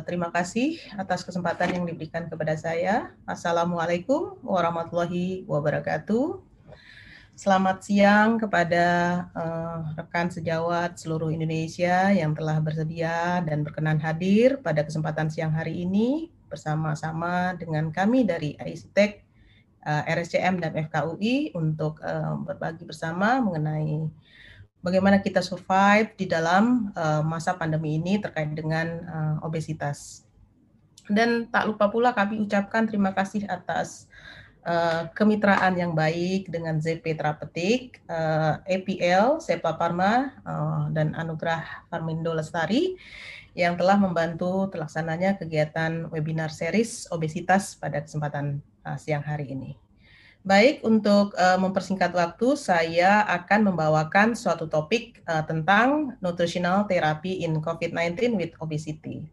Terima kasih atas kesempatan yang diberikan kepada saya. Assalamualaikum warahmatullahi wabarakatuh. Selamat siang kepada uh, rekan sejawat seluruh Indonesia yang telah bersedia dan berkenan hadir pada kesempatan siang hari ini bersama-sama dengan kami dari ICTEC, uh, RSCM dan FKUI untuk uh, berbagi bersama mengenai bagaimana kita survive di dalam uh, masa pandemi ini terkait dengan uh, obesitas. Dan tak lupa pula kami ucapkan terima kasih atas uh, kemitraan yang baik dengan ZP Terapetik, uh, APL, Sepa Parma, uh, dan Anugerah Farmindo Lestari yang telah membantu terlaksananya kegiatan webinar series obesitas pada kesempatan uh, siang hari ini. Baik, untuk uh, mempersingkat waktu, saya akan membawakan suatu topik uh, tentang nutritional therapy in COVID-19 with obesity.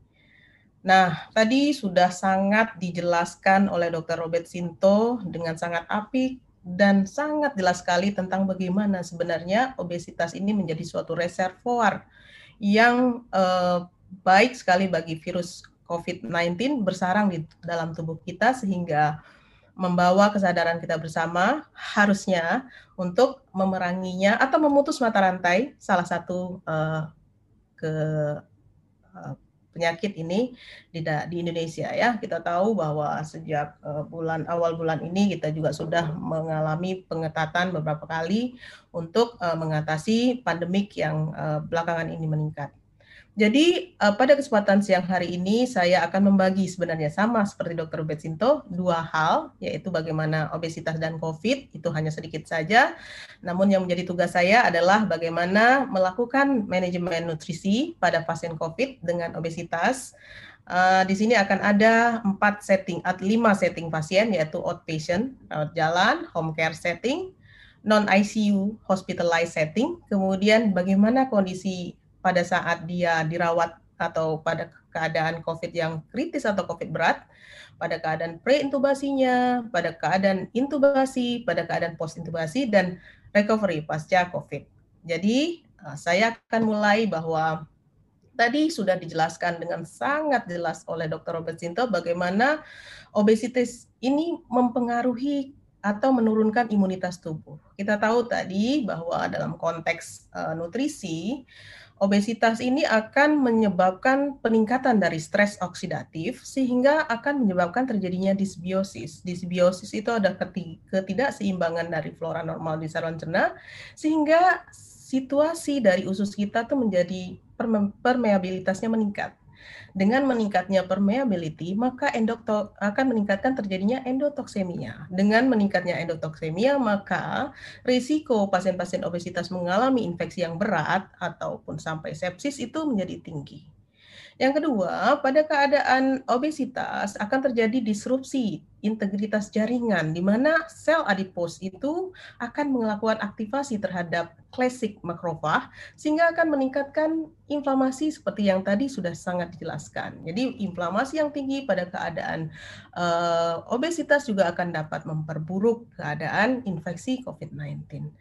Nah, tadi sudah sangat dijelaskan oleh Dr. Robert Sinto dengan sangat apik dan sangat jelas sekali tentang bagaimana sebenarnya obesitas ini menjadi suatu reservoir yang uh, baik sekali bagi virus COVID-19 bersarang di dalam tubuh kita sehingga membawa kesadaran kita bersama harusnya untuk memeranginya atau memutus mata rantai salah satu uh, ke uh, penyakit ini di, di Indonesia ya kita tahu bahwa sejak uh, bulan awal bulan ini kita juga sudah mengalami pengetatan beberapa kali untuk uh, mengatasi pandemik yang uh, belakangan ini meningkat. Jadi uh, pada kesempatan siang hari ini saya akan membagi sebenarnya sama seperti Dr. Betsinto dua hal yaitu bagaimana obesitas dan COVID itu hanya sedikit saja. Namun yang menjadi tugas saya adalah bagaimana melakukan manajemen nutrisi pada pasien COVID dengan obesitas. Uh, di sini akan ada empat setting atau lima setting pasien yaitu outpatient rawat jalan, home care setting, non ICU hospitalized setting, kemudian bagaimana kondisi pada saat dia dirawat atau pada keadaan COVID yang kritis atau COVID berat, pada keadaan pre-intubasinya, pada keadaan intubasi, pada keadaan post-intubasi, dan recovery pasca COVID. Jadi, eh, saya akan mulai bahwa tadi sudah dijelaskan dengan sangat jelas oleh Dr. Robert Sinto bagaimana obesitas ini mempengaruhi atau menurunkan imunitas tubuh. Kita tahu tadi bahwa dalam konteks uh, nutrisi, obesitas ini akan menyebabkan peningkatan dari stres oksidatif sehingga akan menyebabkan terjadinya disbiosis. Disbiosis itu ada ketidakseimbangan dari flora normal di saluran cerna sehingga situasi dari usus kita tuh menjadi permeabilitasnya meningkat. Dengan meningkatnya permeability, maka endokto akan meningkatkan terjadinya endotoksemia. Dengan meningkatnya endotoksemia, maka risiko pasien-pasien obesitas mengalami infeksi yang berat ataupun sampai sepsis itu menjadi tinggi. Yang kedua, pada keadaan obesitas akan terjadi disrupsi integritas jaringan di mana sel adipos itu akan melakukan aktivasi terhadap klasik makrofag sehingga akan meningkatkan inflamasi seperti yang tadi sudah sangat dijelaskan. Jadi inflamasi yang tinggi pada keadaan uh, obesitas juga akan dapat memperburuk keadaan infeksi COVID-19.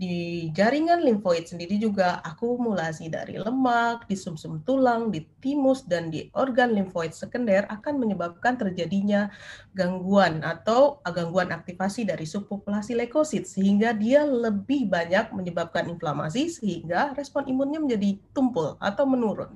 Di jaringan limfoid sendiri juga akumulasi dari lemak di sumsum -sum tulang, di timus dan di organ limfoid sekunder akan menyebabkan terjadinya gangguan gangguan atau gangguan aktivasi dari subpopulasi leukosit sehingga dia lebih banyak menyebabkan inflamasi sehingga respon imunnya menjadi tumpul atau menurun.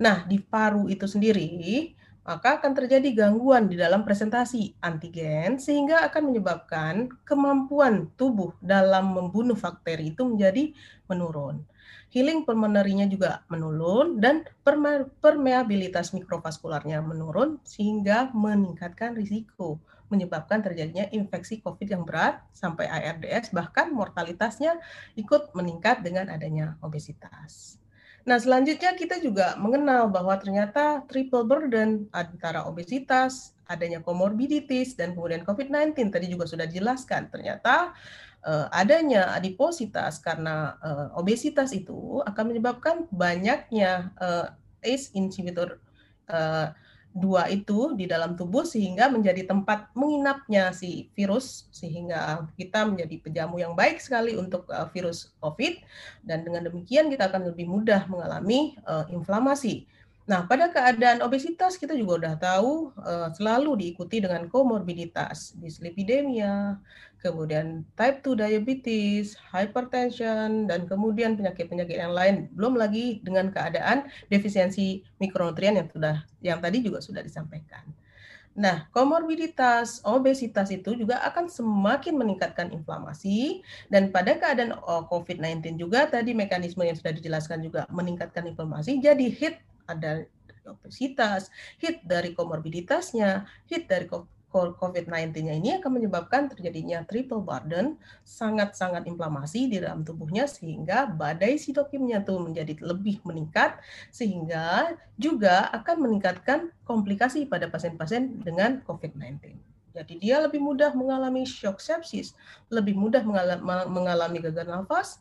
Nah, di paru itu sendiri maka akan terjadi gangguan di dalam presentasi antigen sehingga akan menyebabkan kemampuan tubuh dalam membunuh bakteri itu menjadi menurun healing pulmonary-nya juga menurun dan permeabilitas mikrovaskularnya menurun sehingga meningkatkan risiko menyebabkan terjadinya infeksi COVID yang berat sampai ARDS bahkan mortalitasnya ikut meningkat dengan adanya obesitas. Nah, selanjutnya kita juga mengenal bahwa ternyata triple burden antara obesitas, adanya komorbiditas dan kemudian COVID-19 tadi juga sudah dijelaskan. Ternyata uh, adanya adipositas karena uh, obesitas itu akan menyebabkan banyaknya uh, ACE inhibitor uh, dua itu di dalam tubuh sehingga menjadi tempat menginapnya si virus sehingga kita menjadi pejamu yang baik sekali untuk uh, virus COVID dan dengan demikian kita akan lebih mudah mengalami uh, inflamasi. Nah, pada keadaan obesitas kita juga udah tahu uh, selalu diikuti dengan komorbiditas, dislipidemia, kemudian type 2 diabetes, hypertension, dan kemudian penyakit-penyakit yang lain. Belum lagi dengan keadaan defisiensi mikronutrien yang sudah yang tadi juga sudah disampaikan. Nah, komorbiditas, obesitas itu juga akan semakin meningkatkan inflamasi dan pada keadaan oh, COVID-19 juga tadi mekanisme yang sudah dijelaskan juga meningkatkan inflamasi jadi hit ada obesitas, hit dari komorbiditasnya, hit dari COVID-19-nya ini akan menyebabkan terjadinya triple burden, sangat-sangat inflamasi di dalam tubuhnya sehingga badai sitokimnya itu menjadi lebih meningkat sehingga juga akan meningkatkan komplikasi pada pasien-pasien dengan COVID-19. Jadi dia lebih mudah mengalami shock sepsis, lebih mudah mengalami gagal nafas,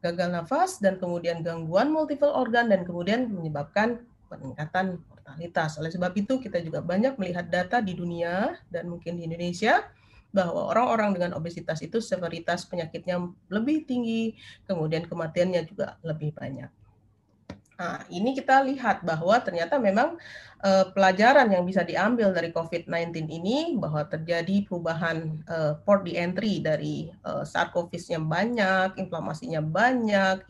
gagal nafas dan kemudian gangguan multiple organ dan kemudian menyebabkan peningkatan mortalitas. Oleh sebab itu kita juga banyak melihat data di dunia dan mungkin di Indonesia bahwa orang-orang dengan obesitas itu severitas penyakitnya lebih tinggi, kemudian kematiannya juga lebih banyak. Nah, ini kita lihat bahwa ternyata memang uh, pelajaran yang bisa diambil dari COVID-19 ini bahwa terjadi perubahan uh, port di entry dari uh, SARS-CoV-nya banyak, inflamasinya banyak,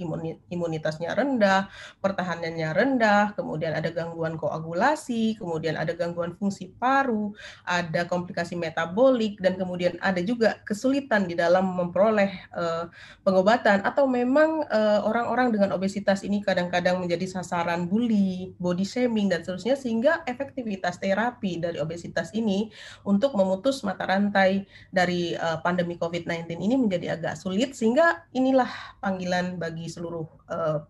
imunitasnya rendah, pertahanannya rendah, kemudian ada gangguan koagulasi, kemudian ada gangguan fungsi paru, ada komplikasi metabolik, dan kemudian ada juga kesulitan di dalam memperoleh uh, pengobatan. Atau memang orang-orang uh, dengan obesitas ini kadang-kadang menjadi sasaran bully, body shaming, dan seterusnya sehingga efektivitas terapi dari obesitas ini untuk memutus mata rantai dari uh, pandemi COVID-19 ini menjadi agak sulit sehingga inilah panggilan bagi seluruh uh,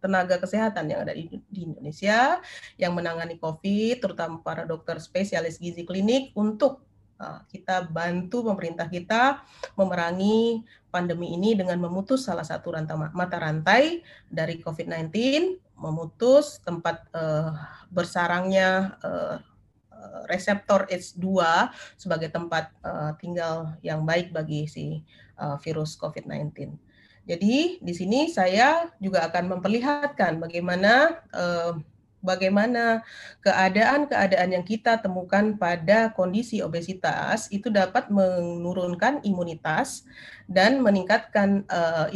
tenaga kesehatan yang ada di, Indonesia yang menangani COVID, terutama para dokter spesialis gizi klinik untuk uh, kita bantu pemerintah kita memerangi pandemi ini dengan memutus salah satu rantai mata rantai dari COVID-19 memutus tempat uh, bersarangnya uh, reseptor H2 sebagai tempat uh, tinggal yang baik bagi si uh, virus COVID-19. Jadi di sini saya juga akan memperlihatkan bagaimana uh, bagaimana keadaan-keadaan yang kita temukan pada kondisi obesitas itu dapat menurunkan imunitas dan meningkatkan uh,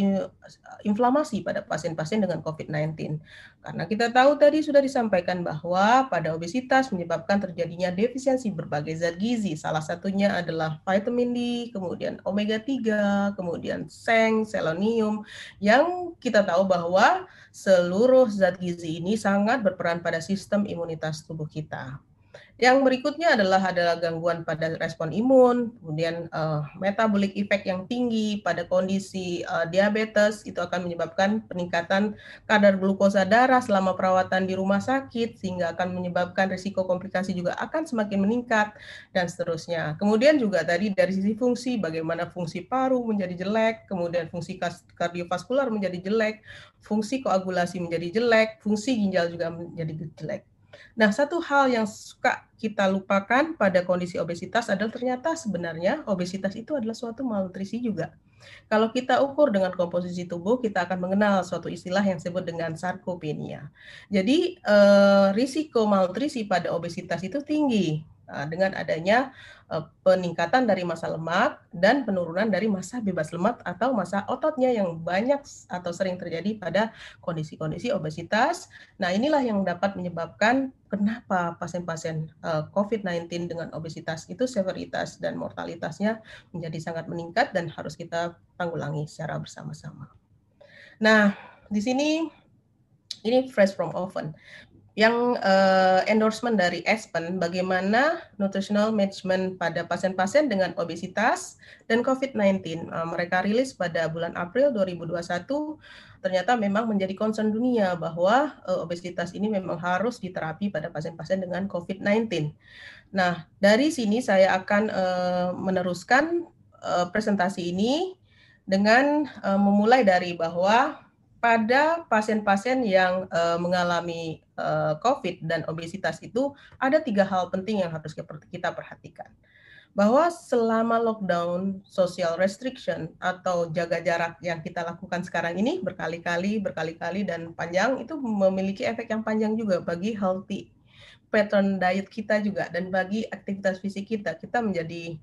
inflamasi pada pasien-pasien dengan COVID-19. Karena kita tahu tadi sudah disampaikan bahwa pada obesitas menyebabkan terjadinya defisiensi berbagai zat gizi. Salah satunya adalah vitamin D, kemudian omega 3, kemudian seng, selenium yang kita tahu bahwa seluruh zat gizi ini sangat berperan pada sistem imunitas tubuh kita. Yang berikutnya adalah adalah gangguan pada respon imun, kemudian uh, metabolic effect yang tinggi pada kondisi uh, diabetes itu akan menyebabkan peningkatan kadar glukosa darah selama perawatan di rumah sakit sehingga akan menyebabkan risiko komplikasi juga akan semakin meningkat dan seterusnya. Kemudian juga tadi dari sisi fungsi bagaimana fungsi paru menjadi jelek, kemudian fungsi kardiovaskular menjadi jelek, fungsi koagulasi menjadi jelek, fungsi ginjal juga menjadi jelek. Nah, satu hal yang suka kita lupakan pada kondisi obesitas adalah ternyata sebenarnya obesitas itu adalah suatu malnutrisi juga. Kalau kita ukur dengan komposisi tubuh, kita akan mengenal suatu istilah yang disebut dengan sarkopenia. Jadi, eh, risiko malnutrisi pada obesitas itu tinggi Nah, dengan adanya peningkatan dari masa lemak dan penurunan dari masa bebas lemak atau masa ototnya yang banyak atau sering terjadi pada kondisi-kondisi obesitas. Nah, inilah yang dapat menyebabkan kenapa pasien-pasien uh, COVID-19 dengan obesitas itu severitas dan mortalitasnya menjadi sangat meningkat dan harus kita tanggulangi secara bersama-sama. Nah, di sini ini fresh from oven yang uh, endorsement dari Aspen bagaimana nutritional management pada pasien-pasien dengan obesitas dan COVID-19. Uh, mereka rilis pada bulan April 2021 ternyata memang menjadi concern dunia bahwa uh, obesitas ini memang harus diterapi pada pasien-pasien dengan COVID-19. Nah, dari sini saya akan uh, meneruskan uh, presentasi ini dengan uh, memulai dari bahwa pada pasien-pasien yang uh, mengalami uh, COVID dan obesitas itu ada tiga hal penting yang harus kita perhatikan. bahwa selama lockdown, social restriction atau jaga jarak yang kita lakukan sekarang ini berkali-kali, berkali-kali dan panjang itu memiliki efek yang panjang juga bagi healthy pattern diet kita juga dan bagi aktivitas fisik kita. Kita menjadi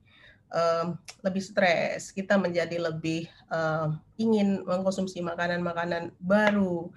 um, lebih stres, kita menjadi lebih uh, ingin mengkonsumsi makanan-makanan baru,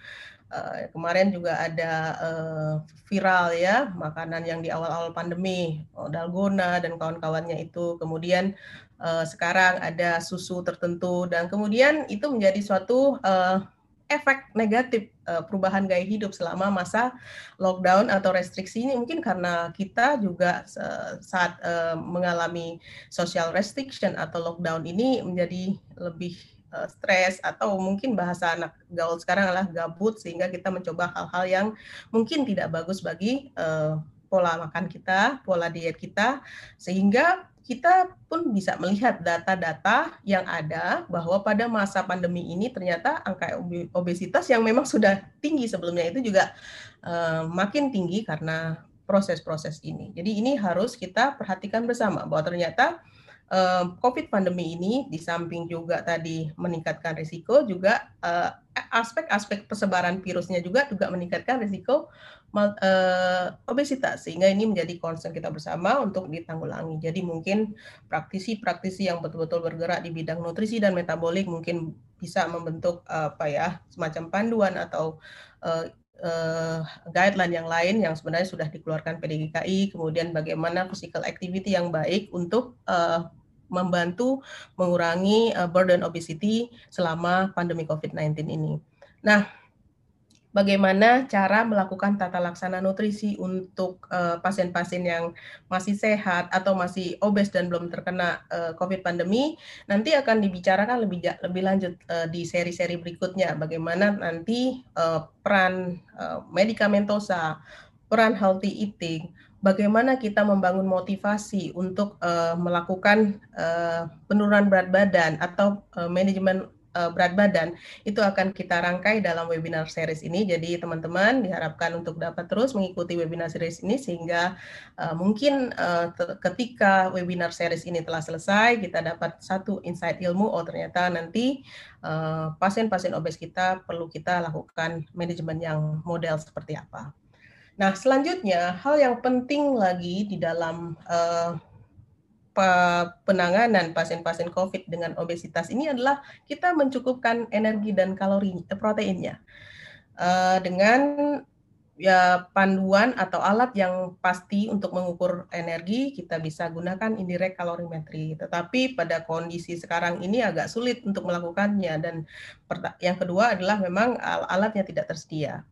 Uh, kemarin juga ada uh, viral ya makanan yang di awal-awal pandemi oh, dalgona dan kawan-kawannya itu. Kemudian uh, sekarang ada susu tertentu dan kemudian itu menjadi suatu uh, efek negatif uh, perubahan gaya hidup selama masa lockdown atau restriksi ini mungkin karena kita juga uh, saat uh, mengalami social restriction atau lockdown ini menjadi lebih uh, stres atau mungkin bahasa anak gaul sekarang adalah gabut sehingga kita mencoba hal-hal yang mungkin tidak bagus bagi uh, pola makan kita, pola diet kita sehingga kita pun bisa melihat data-data yang ada bahwa pada masa pandemi ini ternyata angka obesitas yang memang sudah tinggi sebelumnya itu juga uh, makin tinggi karena proses-proses ini. Jadi ini harus kita perhatikan bersama bahwa ternyata COVID pandemi ini di samping juga tadi meningkatkan risiko juga uh, aspek-aspek persebaran virusnya juga juga meningkatkan risiko uh, obesitas sehingga ini menjadi concern kita bersama untuk ditanggulangi. Jadi mungkin praktisi-praktisi yang betul-betul bergerak di bidang nutrisi dan metabolik mungkin bisa membentuk uh, apa ya semacam panduan atau uh, uh, guideline yang lain yang sebenarnya sudah dikeluarkan PDGKI, kemudian bagaimana physical activity yang baik untuk uh, membantu mengurangi uh, burden obesity selama pandemi COVID-19 ini. Nah, bagaimana cara melakukan tata laksana nutrisi untuk pasien-pasien uh, yang masih sehat atau masih obes dan belum terkena uh, COVID pandemi? Nanti akan dibicarakan lebih lebih lanjut uh, di seri-seri berikutnya. Bagaimana nanti uh, peran uh, medikamentosa, peran healthy eating, bagaimana kita membangun motivasi untuk uh, melakukan uh, penurunan berat badan atau uh, manajemen uh, berat badan itu akan kita rangkai dalam webinar series ini. Jadi teman-teman diharapkan untuk dapat terus mengikuti webinar series ini sehingga uh, mungkin uh, ketika webinar series ini telah selesai kita dapat satu insight ilmu oh ternyata nanti pasien-pasien uh, obes kita perlu kita lakukan manajemen yang model seperti apa. Nah, selanjutnya hal yang penting lagi di dalam uh, penanganan pasien-pasien COVID dengan obesitas ini adalah kita mencukupkan energi dan kalori eh, proteinnya. Uh, dengan ya panduan atau alat yang pasti untuk mengukur energi kita bisa gunakan indirect kalorimetri tetapi pada kondisi sekarang ini agak sulit untuk melakukannya. Dan yang kedua adalah memang alatnya tidak tersedia.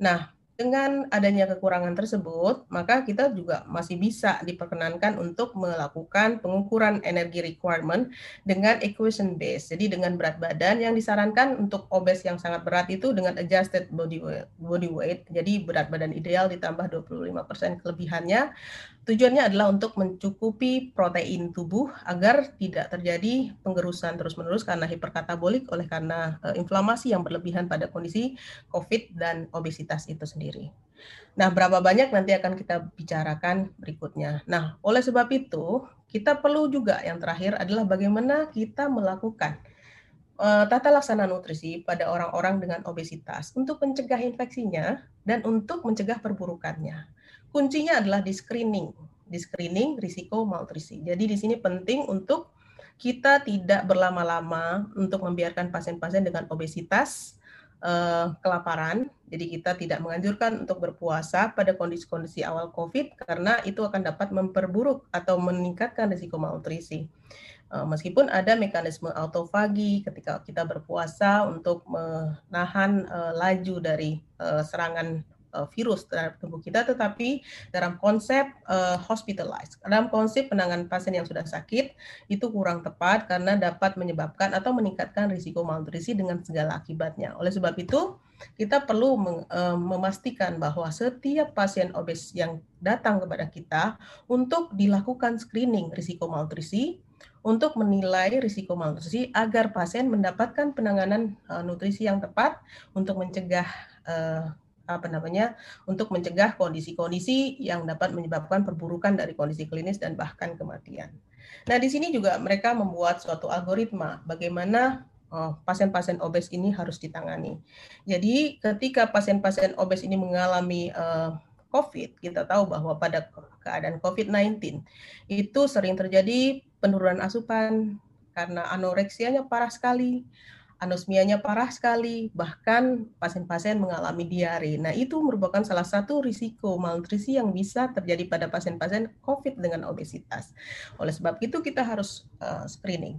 Nah, dengan adanya kekurangan tersebut, maka kita juga masih bisa diperkenankan untuk melakukan pengukuran energi requirement dengan equation base. Jadi dengan berat badan yang disarankan untuk obes yang sangat berat itu dengan adjusted body weight. Body weight. Jadi berat badan ideal ditambah 25% kelebihannya Tujuannya adalah untuk mencukupi protein tubuh agar tidak terjadi penggerusan terus-menerus karena hiperkatabolik oleh karena uh, inflamasi yang berlebihan pada kondisi COVID dan obesitas itu sendiri. Nah, berapa banyak nanti akan kita bicarakan berikutnya. Nah, oleh sebab itu, kita perlu juga yang terakhir adalah bagaimana kita melakukan uh, tata laksana nutrisi pada orang-orang dengan obesitas untuk mencegah infeksinya dan untuk mencegah perburukannya kuncinya adalah di screening, di screening risiko malnutrisi. Jadi di sini penting untuk kita tidak berlama-lama untuk membiarkan pasien-pasien dengan obesitas uh, kelaparan. Jadi kita tidak menganjurkan untuk berpuasa pada kondisi-kondisi awal COVID karena itu akan dapat memperburuk atau meningkatkan risiko malnutrisi. Uh, meskipun ada mekanisme autofagi ketika kita berpuasa untuk menahan uh, laju dari uh, serangan uh, virus terhadap tubuh kita, tetapi dalam konsep uh, hospitalized, dalam konsep penanganan pasien yang sudah sakit itu kurang tepat karena dapat menyebabkan atau meningkatkan risiko malnutrisi dengan segala akibatnya. Oleh sebab itu, kita perlu uh, memastikan bahwa setiap pasien obes yang datang kepada kita untuk dilakukan screening risiko malnutrisi untuk menilai risiko malnutrisi agar pasien mendapatkan penanganan nutrisi yang tepat untuk mencegah apa namanya untuk mencegah kondisi-kondisi yang dapat menyebabkan perburukan dari kondisi klinis dan bahkan kematian. Nah, di sini juga mereka membuat suatu algoritma bagaimana oh, pasien-pasien uh, obes ini harus ditangani. Jadi, ketika pasien-pasien obes ini mengalami uh, COVID, kita tahu bahwa pada keadaan COVID-19 itu sering terjadi penurunan asupan karena anoreksianya parah sekali, anosmianya parah sekali, bahkan pasien-pasien mengalami diare. Nah, itu merupakan salah satu risiko malnutrisi yang bisa terjadi pada pasien-pasien COVID dengan obesitas. Oleh sebab itu kita harus uh, screening.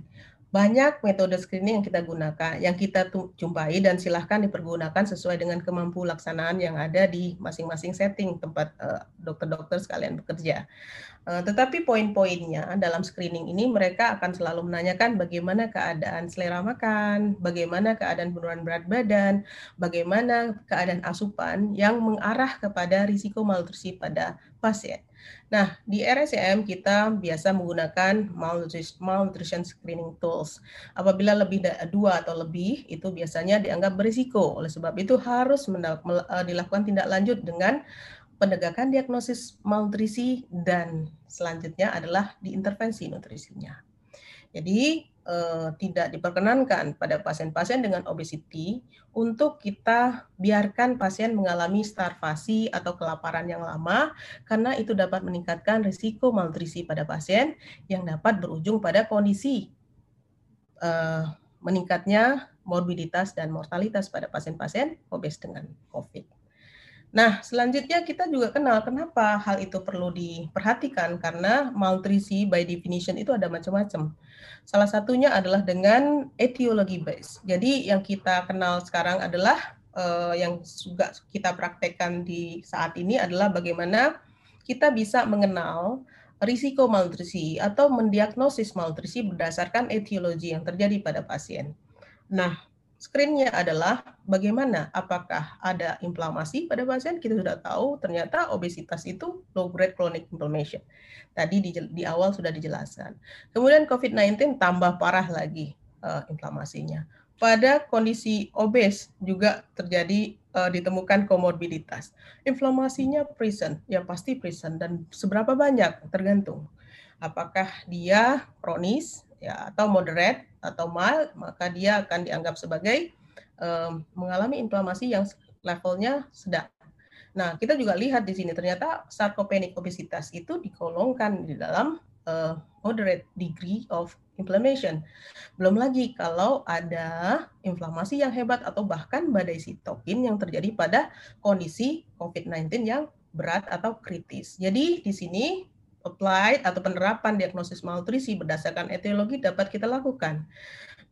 Banyak metode screening yang kita gunakan, yang kita jumpai dan silahkan dipergunakan sesuai dengan kemampu laksanaan yang ada di masing-masing setting tempat eh, dokter-dokter uh, sekalian bekerja. Uh, tetapi poin-poinnya dalam screening ini mereka akan selalu menanyakan bagaimana keadaan selera makan, bagaimana keadaan penurunan berat badan, bagaimana keadaan asupan yang mengarah kepada risiko malnutrisi pada pasien. Nah, di RSCM kita biasa menggunakan malnutrition screening tools. Apabila lebih dari dua atau lebih, itu biasanya dianggap berisiko. Oleh sebab itu harus eh, dilakukan tindak lanjut dengan penegakan diagnosis malnutrisi dan selanjutnya adalah diintervensi nutrisinya. Jadi eh, tidak diperkenankan pada pasien-pasien dengan obesiti untuk kita biarkan pasien mengalami starvasi atau kelaparan yang lama karena itu dapat meningkatkan risiko malnutrisi pada pasien yang dapat berujung pada kondisi eh, meningkatnya morbiditas dan mortalitas pada pasien-pasien obes dengan COVID. Nah, selanjutnya kita juga kenal kenapa hal itu perlu diperhatikan karena malnutrisi by definition itu ada macam-macam. Salah satunya adalah dengan etiologi base. Jadi yang kita kenal sekarang adalah uh, yang juga kita praktekkan di saat ini adalah bagaimana kita bisa mengenal risiko malnutrisi atau mendiagnosis malnutrisi berdasarkan etiologi yang terjadi pada pasien. Nah, screennya adalah bagaimana? Apakah ada inflamasi pada pasien? Kita sudah tahu ternyata obesitas itu low grade chronic inflammation. Tadi di, di awal sudah dijelaskan. Kemudian COVID-19 tambah parah lagi uh, inflamasinya. Pada kondisi obes juga terjadi uh, ditemukan komorbiditas. Inflamasinya present ya pasti present dan seberapa banyak? Tergantung. Apakah dia kronis ya atau moderate atau mild maka dia akan dianggap sebagai um, mengalami inflamasi yang levelnya sedang. Nah, kita juga lihat di sini ternyata sarcopenic obesitas itu dikolongkan di dalam uh, moderate degree of inflammation. Belum lagi kalau ada inflamasi yang hebat atau bahkan badai sitokin yang terjadi pada kondisi COVID-19 yang berat atau kritis. Jadi di sini applied atau penerapan diagnosis malnutrisi berdasarkan etiologi dapat kita lakukan.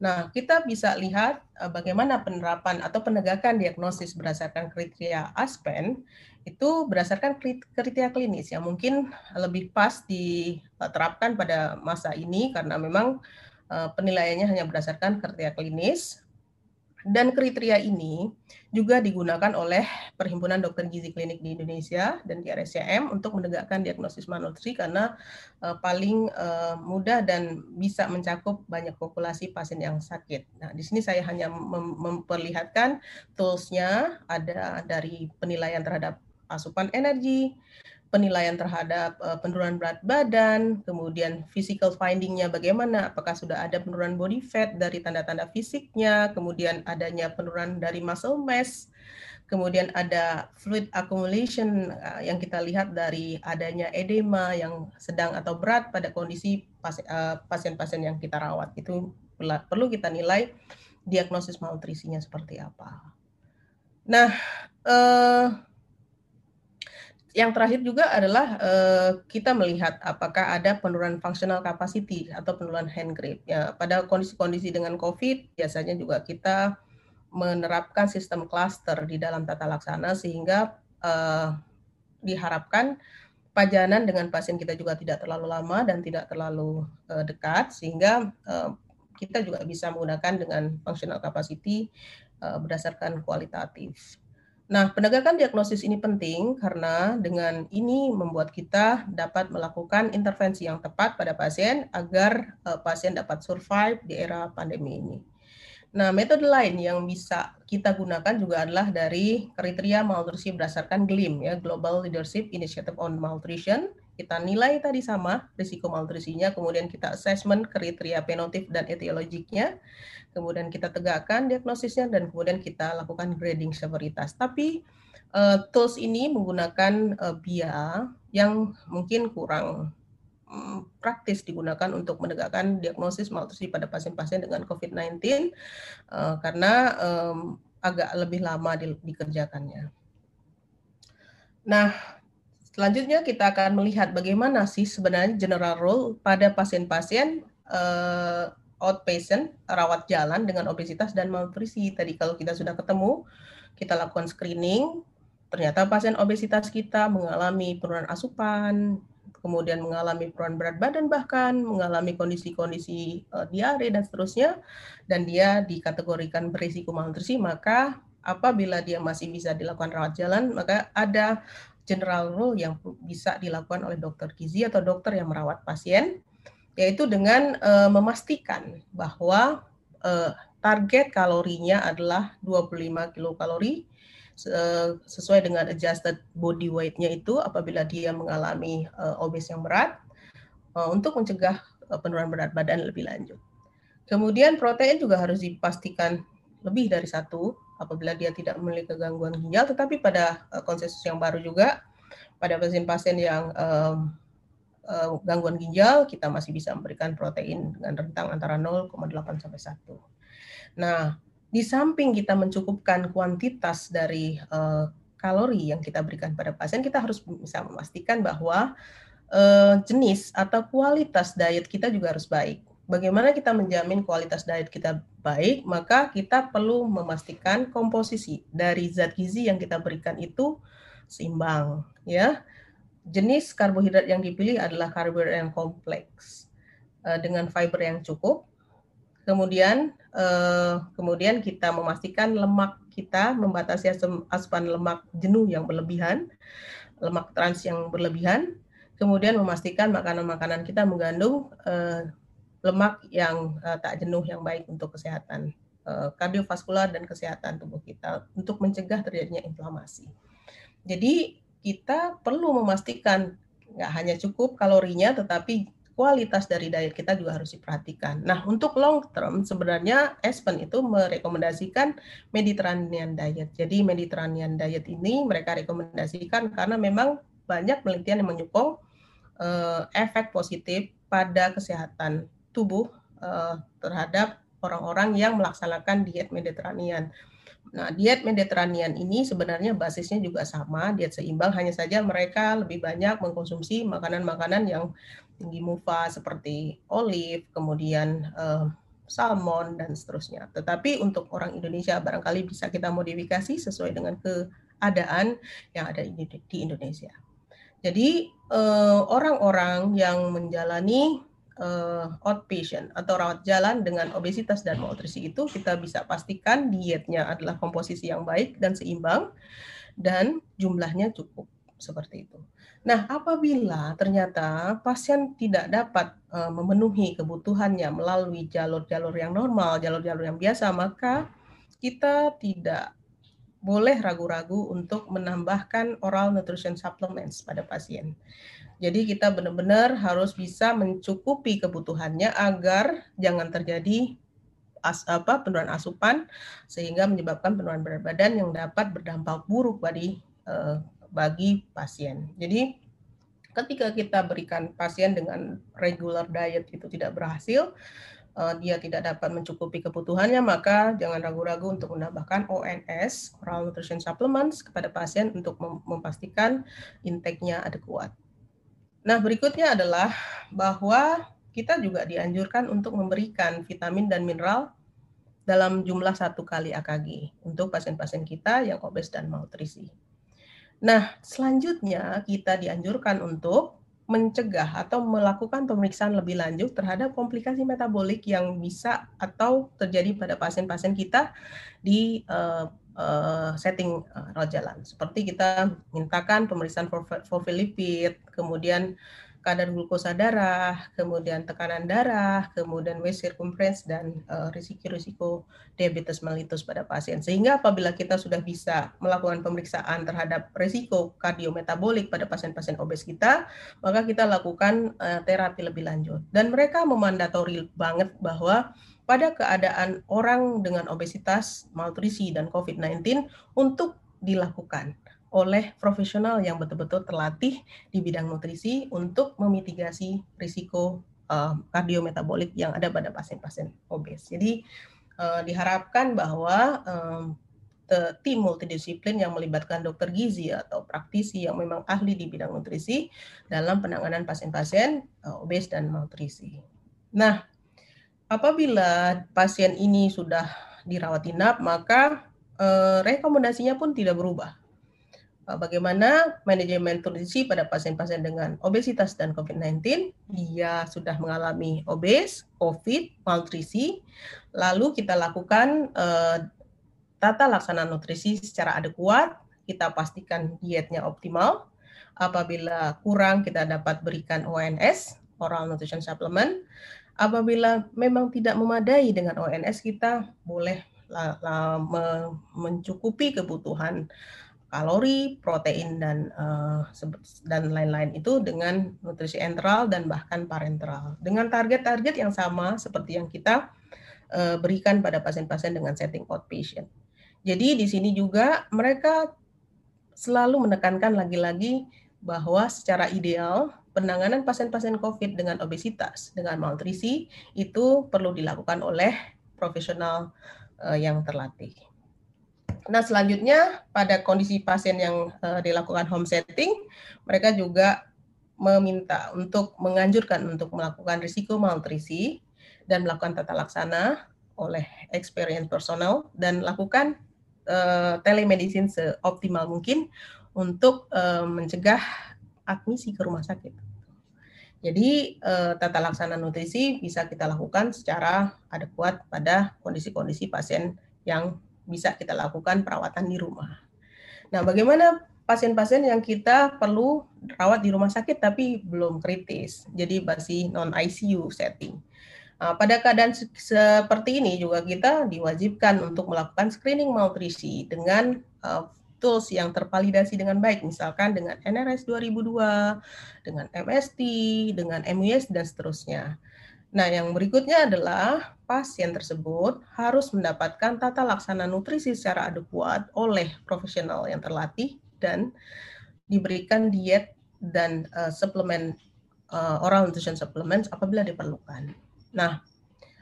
Nah, kita bisa lihat uh, bagaimana penerapan atau penegakan diagnosis berdasarkan kriteria ASPEN itu berdasarkan kriteria klinis yang mungkin lebih pas diterapkan pada masa ini karena memang uh, penilaiannya hanya berdasarkan kriteria klinis dan kriteria ini juga digunakan oleh Perhimpunan Dokter Gizi Klinik di Indonesia dan di RSCM untuk menegakkan diagnosis malnutrisi karena uh, paling uh, mudah dan bisa mencakup banyak populasi pasien yang sakit. Nah, di sini saya hanya mem memperlihatkan toolsnya ada dari penilaian terhadap asupan energi, penilaian terhadap uh, penurunan berat badan, kemudian physical findingnya bagaimana, apakah sudah ada penurunan body fat dari tanda-tanda fisiknya, kemudian adanya penurunan dari muscle mass, kemudian ada fluid accumulation uh, yang kita lihat dari adanya edema yang sedang atau berat pada kondisi eh, pasien-pasien yang kita rawat. Itu perlu kita nilai diagnosis malnutrisinya seperti apa. Nah, uh, yang terakhir juga adalah uh, kita melihat apakah ada penurunan functional capacity atau penurunan hand grip. Ya, pada kondisi-kondisi dengan COVID biasanya juga kita menerapkan sistem cluster di dalam tata laksana sehingga uh, diharapkan pajanan dengan pasien kita juga tidak terlalu lama dan tidak terlalu uh, dekat sehingga kita juga bisa menggunakan dengan functional capacity berdasarkan kualitatif. Nah, penegakan diagnosis ini penting karena dengan ini membuat kita dapat melakukan intervensi yang tepat pada pasien agar uh, pasien dapat survive di era pandemi ini. Nah, metode lain yang bisa kita gunakan juga adalah dari kriteria malnutrisi berdasarkan GLIM ya, Global Leadership Initiative on Malnutrition kita nilai tadi sama risiko malnutrisinya, kemudian kita assessment kriteria penotip dan etiologiknya, kemudian kita tegakkan diagnosisnya dan kemudian kita lakukan grading severitas. Tapi uh, tools ini menggunakan uh, BIA yang mungkin kurang um, praktis digunakan untuk menegakkan diagnosis malnutrisi pada pasien-pasien dengan COVID-19 uh, karena um, agak lebih lama di, dikerjakannya. Nah, Selanjutnya kita akan melihat bagaimana sih sebenarnya general rule pada pasien-pasien uh, outpatient rawat jalan dengan obesitas dan malnutrisi. Tadi kalau kita sudah ketemu, kita lakukan screening, ternyata pasien obesitas kita mengalami penurunan asupan, kemudian mengalami penurunan berat badan bahkan mengalami kondisi-kondisi uh, diare dan seterusnya dan dia dikategorikan berisiko malnutrisi maka apabila dia masih bisa dilakukan rawat jalan maka ada general rule yang bisa dilakukan oleh dokter gizi atau dokter yang merawat pasien, yaitu dengan uh, memastikan bahwa uh, target kalorinya adalah 25 kilokalori sesuai dengan adjusted body weight-nya itu apabila dia mengalami uh, obes yang berat uh, untuk mencegah uh, penurunan berat badan lebih lanjut. Kemudian protein juga harus dipastikan lebih dari satu apabila dia tidak memiliki gangguan ginjal, tetapi pada uh, konsensus yang baru juga pada pasien-pasien yang um, uh, gangguan ginjal kita masih bisa memberikan protein dengan rentang antara 0,8 sampai 1. Nah, di samping kita mencukupkan kuantitas dari uh, kalori yang kita berikan pada pasien, kita harus bisa memastikan bahwa uh, jenis atau kualitas diet kita juga harus baik bagaimana kita menjamin kualitas diet kita baik, maka kita perlu memastikan komposisi dari zat gizi yang kita berikan itu seimbang, ya. Jenis karbohidrat yang dipilih adalah karbohidrat yang kompleks uh, dengan fiber yang cukup. Kemudian uh, kemudian kita memastikan lemak kita membatasi asupan lemak jenuh yang berlebihan, lemak trans yang berlebihan. Kemudian memastikan makanan-makanan kita mengandung uh, lemak yang uh, tak jenuh yang baik untuk kesehatan uh, kardiovaskular dan kesehatan tubuh kita untuk mencegah terjadinya inflamasi. Jadi kita perlu memastikan nggak hanya cukup kalorinya, tetapi kualitas dari diet kita juga harus diperhatikan. Nah, untuk long term sebenarnya Aspen itu merekomendasikan Mediterranean diet. Jadi Mediterranean diet ini mereka rekomendasikan karena memang banyak penelitian yang menyokong uh, efek positif pada kesehatan tubuh uh, terhadap orang-orang yang melaksanakan diet Mediterranean. Nah, diet Mediterranean ini sebenarnya basisnya juga sama, diet seimbang, hanya saja mereka lebih banyak mengkonsumsi makanan-makanan yang tinggi mufa seperti olive, kemudian uh, salmon dan seterusnya. Tetapi untuk orang Indonesia barangkali bisa kita modifikasi sesuai dengan keadaan yang ada di Indonesia. Jadi eh, orang-orang yang menjalani uh, outpatient atau rawat jalan dengan obesitas dan malnutrisi itu kita bisa pastikan dietnya adalah komposisi yang baik dan seimbang dan jumlahnya cukup seperti itu. Nah, apabila ternyata pasien tidak dapat uh, memenuhi kebutuhannya melalui jalur-jalur yang normal, jalur-jalur yang biasa, maka kita tidak boleh ragu-ragu untuk menambahkan oral nutrition supplements pada pasien. Jadi kita benar-benar harus bisa mencukupi kebutuhannya agar jangan terjadi as, apa penurunan asupan sehingga menyebabkan penurunan berat badan yang dapat berdampak buruk bagi uh, bagi pasien. Jadi ketika kita berikan pasien dengan regular diet itu tidak berhasil, uh, dia tidak dapat mencukupi kebutuhannya, maka jangan ragu-ragu untuk menambahkan ONS (Oral Nutrition Supplements) kepada pasien untuk mem memastikan intake-nya adekuat. Nah, berikutnya adalah bahwa kita juga dianjurkan untuk memberikan vitamin dan mineral dalam jumlah satu kali AKG untuk pasien-pasien kita yang obes dan malnutrisi. Nah, selanjutnya kita dianjurkan untuk mencegah atau melakukan pemeriksaan lebih lanjut terhadap komplikasi metabolik yang bisa atau terjadi pada pasien-pasien kita di uh, uh, setting uh, jalan. Seperti kita mintakan pemeriksaan fosfolipid, kemudian kadar glukosa darah, kemudian tekanan darah, kemudian waist circumference dan uh, risiko-risiko diabetes mellitus pada pasien. Sehingga apabila kita sudah bisa melakukan pemeriksaan terhadap risiko kardiometabolik pada pasien-pasien obes kita, maka kita lakukan uh, terapi lebih lanjut. Dan mereka memandatori banget bahwa pada keadaan orang dengan obesitas, malnutrisi dan COVID-19 untuk dilakukan oleh profesional yang betul-betul terlatih di bidang nutrisi untuk memitigasi risiko uh, kardiometabolik yang ada pada pasien-pasien obes. Jadi uh, diharapkan bahwa um, tim multidisiplin yang melibatkan dokter gizi atau praktisi yang memang ahli di bidang nutrisi dalam penanganan pasien-pasien obes dan malnutrisi. Nah, apabila pasien ini sudah dirawat inap, maka uh, rekomendasinya pun tidak berubah Eh, bagaimana manajemen nutrisi pada pasien-pasien dengan obesitas dan COVID-19. Dia sudah mengalami obes, COVID, malnutrisi. Lalu kita lakukan uh, tata laksana nutrisi secara adekuat. Kita pastikan dietnya optimal. Apabila kurang, kita dapat berikan ONS, oral nutrition supplement. Apabila memang tidak memadai dengan ONS, kita boleh mencukupi kebutuhan kalori, protein dan uh, dan lain-lain itu dengan nutrisi enteral dan bahkan parenteral dengan target-target yang sama seperti yang kita uh, berikan pada pasien-pasien dengan setting outpatient. Jadi di sini juga mereka selalu menekankan lagi-lagi bahwa secara ideal penanganan pasien-pasien COVID dengan obesitas, dengan malnutrisi itu perlu dilakukan oleh profesional uh, yang terlatih. Nah, selanjutnya pada kondisi pasien yang uh, dilakukan home setting, mereka juga meminta untuk menganjurkan untuk melakukan risiko malnutrisi dan melakukan tata laksana oleh experience personal dan lakukan uh, telemedicine seoptimal mungkin untuk uh, mencegah admisi ke rumah sakit. Jadi uh, tata laksana nutrisi bisa kita lakukan secara adekuat pada kondisi-kondisi pasien yang bisa kita lakukan perawatan di rumah. Nah, bagaimana pasien-pasien yang kita perlu rawat di rumah sakit tapi belum kritis, jadi masih non ICU setting. Nah, pada keadaan se seperti ini juga kita diwajibkan untuk melakukan screening malnutrisi dengan uh, tools yang tervalidasi dengan baik, misalkan dengan NRS 2002, dengan MST, dengan MUS dan seterusnya. Nah, yang berikutnya adalah pasien tersebut harus mendapatkan tata laksana nutrisi secara adekuat oleh profesional yang terlatih dan diberikan diet dan uh, suplemen uh, oral nutrition supplements apabila diperlukan. Nah,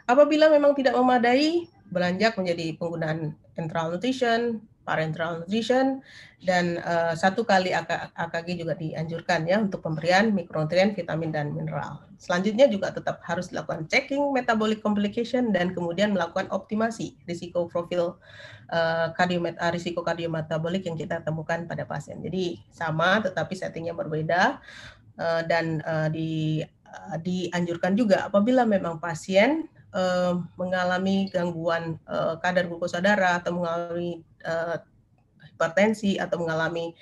apabila memang tidak memadai, beranjak menjadi penggunaan enteral nutrition, parenteral nutrition dan uh, satu kali AKG juga dianjurkan ya untuk pemberian mikronutrien, vitamin dan mineral. Selanjutnya juga tetap harus dilakukan checking metabolic complication dan kemudian melakukan optimasi risiko profil uh, kardiomet uh, risiko kardiometabolik yang kita temukan pada pasien. Jadi sama tetapi settingnya berbeda uh, dan uh, di uh, dianjurkan juga apabila memang pasien uh, mengalami gangguan uh, kadar glukosa darah atau mengalami uh, hipertensi atau mengalami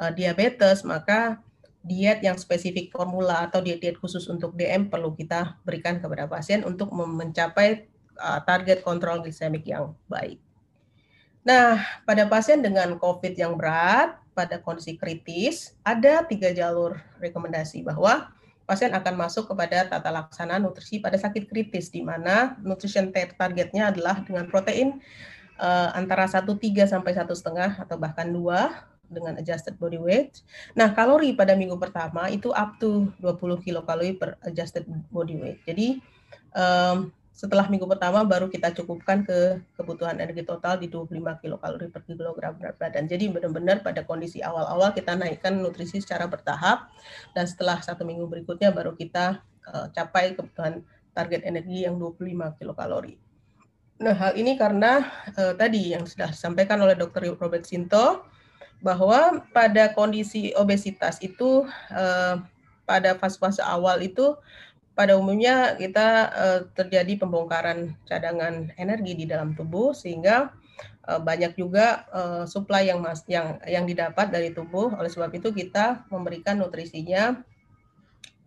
uh, diabetes, maka diet yang spesifik formula atau diet-diet khusus untuk DM perlu kita berikan kepada pasien untuk mencapai uh, target kontrol glisemik yang baik. Nah, pada pasien dengan COVID yang berat, pada kondisi kritis, ada tiga jalur rekomendasi bahwa pasien akan masuk kepada tata laksana nutrisi pada sakit kritis, di mana nutrition targetnya adalah dengan protein uh, antara 1,3 sampai satu setengah atau bahkan dua dengan adjusted body weight. Nah, kalori pada minggu pertama itu up to 20 kilokalori per adjusted body weight. Jadi um, setelah minggu pertama baru kita cukupkan ke kebutuhan energi total di 25 kilokalori per kilogram berat badan. Jadi benar-benar pada kondisi awal-awal kita naikkan nutrisi secara bertahap dan setelah satu minggu berikutnya baru kita uh, capai kebutuhan target energi yang 25 kilokalori. Nah, hal ini karena uh, tadi yang sudah disampaikan oleh Dr. Robert Sinto bahwa pada kondisi obesitas itu uh, pada fase-fase awal itu pada umumnya kita uh, terjadi pembongkaran cadangan energi di dalam tubuh sehingga uh, banyak juga uh, suplai yang mas yang yang didapat dari tubuh oleh sebab itu kita memberikan nutrisinya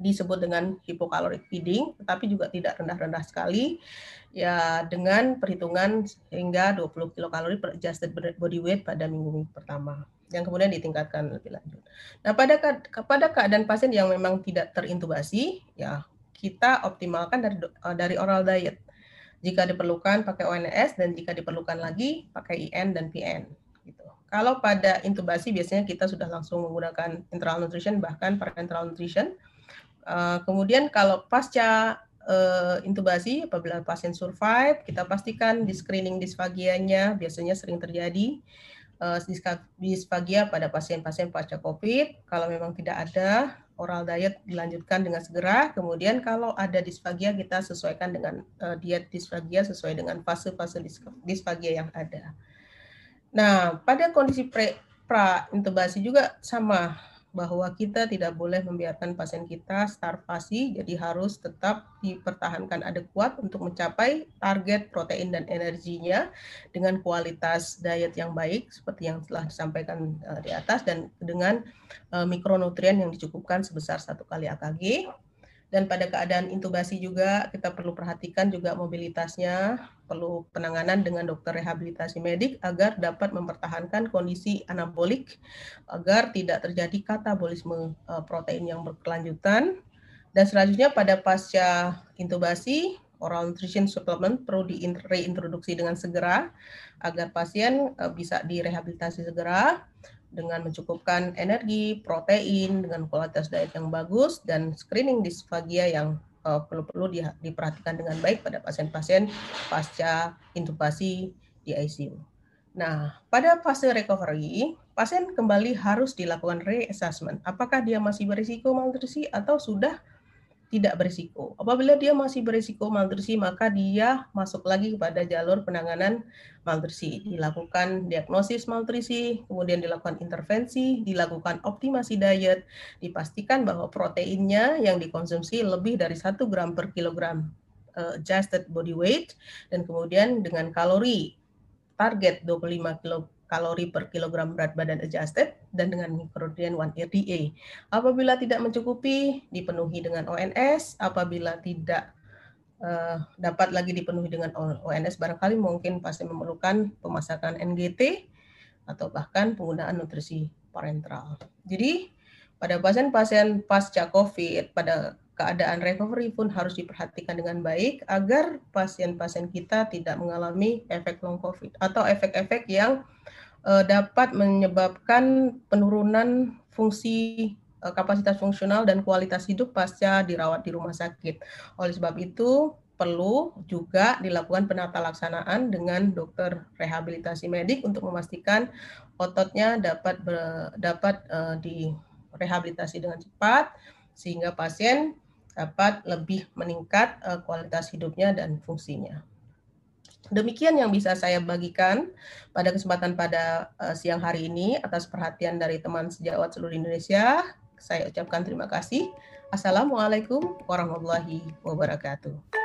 disebut dengan hypocaloric feeding, tetapi juga tidak rendah-rendah sekali, ya dengan perhitungan hingga 20 kilokalori per adjusted body weight pada minggu-minggu pertama yang kemudian ditingkatkan lebih lanjut. Nah, pada pada keadaan pasien yang memang tidak terintubasi, ya kita optimalkan dari eh, dari oral diet. Jika diperlukan pakai ONS dan jika diperlukan lagi pakai IN dan PN gitu. Kalau pada intubasi biasanya kita sudah langsung menggunakan internal nutrition bahkan parenteral nutrition. Uh, kemudian kalau pasca uh, intubasi apabila pasien survive, kita pastikan di screening disfagianya biasanya sering terjadi disfagia pada pasien-pasien pasca COVID. Kalau memang tidak ada, oral diet dilanjutkan dengan segera. Kemudian kalau ada disfagia, kita sesuaikan dengan uh, diet disfagia sesuai dengan fase-fase disfagia yang ada. Nah, pada kondisi pre pra intubasi juga sama bahwa kita tidak boleh membiarkan pasien kita starvasi, jadi harus tetap dipertahankan adekuat untuk mencapai target protein dan energinya dengan kualitas diet yang baik seperti yang telah disampaikan uh, di atas dan dengan uh, mikronutrien yang dicukupkan sebesar satu kali AKG dan pada keadaan intubasi juga kita perlu perhatikan juga mobilitasnya, perlu penanganan dengan dokter rehabilitasi medik agar dapat mempertahankan kondisi anabolik agar tidak terjadi katabolisme eh, protein yang berkelanjutan. Dan selanjutnya pada pasca intubasi, oral nutrition supplement perlu direintroduksi dengan segera agar pasien eh, bisa direhabilitasi segera dengan mencukupkan energi, protein, dengan kualitas diet yang bagus, dan screening disfagia yang uh, perlu-perlu di, diperhatikan dengan baik pada pasien-pasien pasca intubasi di ICU. Nah, pada fase recovery, pasien kembali harus dilakukan reassessment. Apakah dia masih berisiko malnutrisi atau sudah tidak berisiko. Apabila dia masih berisiko malnutrisi, maka dia masuk lagi kepada jalur penanganan malnutrisi. Dilakukan diagnosis malnutrisi, kemudian dilakukan intervensi, dilakukan optimasi diet, dipastikan bahwa proteinnya yang dikonsumsi lebih dari 1 gram per kilogram uh, adjusted body weight, dan kemudian dengan kalori target 25 kilo kalori per kilogram berat badan adjusted dan dengan mikronutrien 1 RDA. Apabila tidak mencukupi, dipenuhi dengan ONS. Apabila tidak uh, dapat lagi dipenuhi dengan ONS, barangkali mungkin pasti memerlukan pemasakan NGT atau bahkan penggunaan nutrisi parenteral. Jadi pada pasien-pasien pasca COVID, pada keadaan recovery pun harus diperhatikan dengan baik agar pasien-pasien kita tidak mengalami efek long COVID atau efek-efek yang uh, dapat menyebabkan penurunan fungsi uh, kapasitas fungsional dan kualitas hidup pasca dirawat di rumah sakit. Oleh sebab itu, perlu juga dilakukan penata laksanaan dengan dokter rehabilitasi medik untuk memastikan ototnya dapat ber, dapat uh, direhabilitasi dengan cepat sehingga pasien dapat lebih meningkat uh, kualitas hidupnya dan fungsinya. Demikian yang bisa saya bagikan pada kesempatan pada uh, siang hari ini atas perhatian dari teman sejawat seluruh Indonesia. Saya ucapkan terima kasih. Assalamualaikum warahmatullahi wabarakatuh.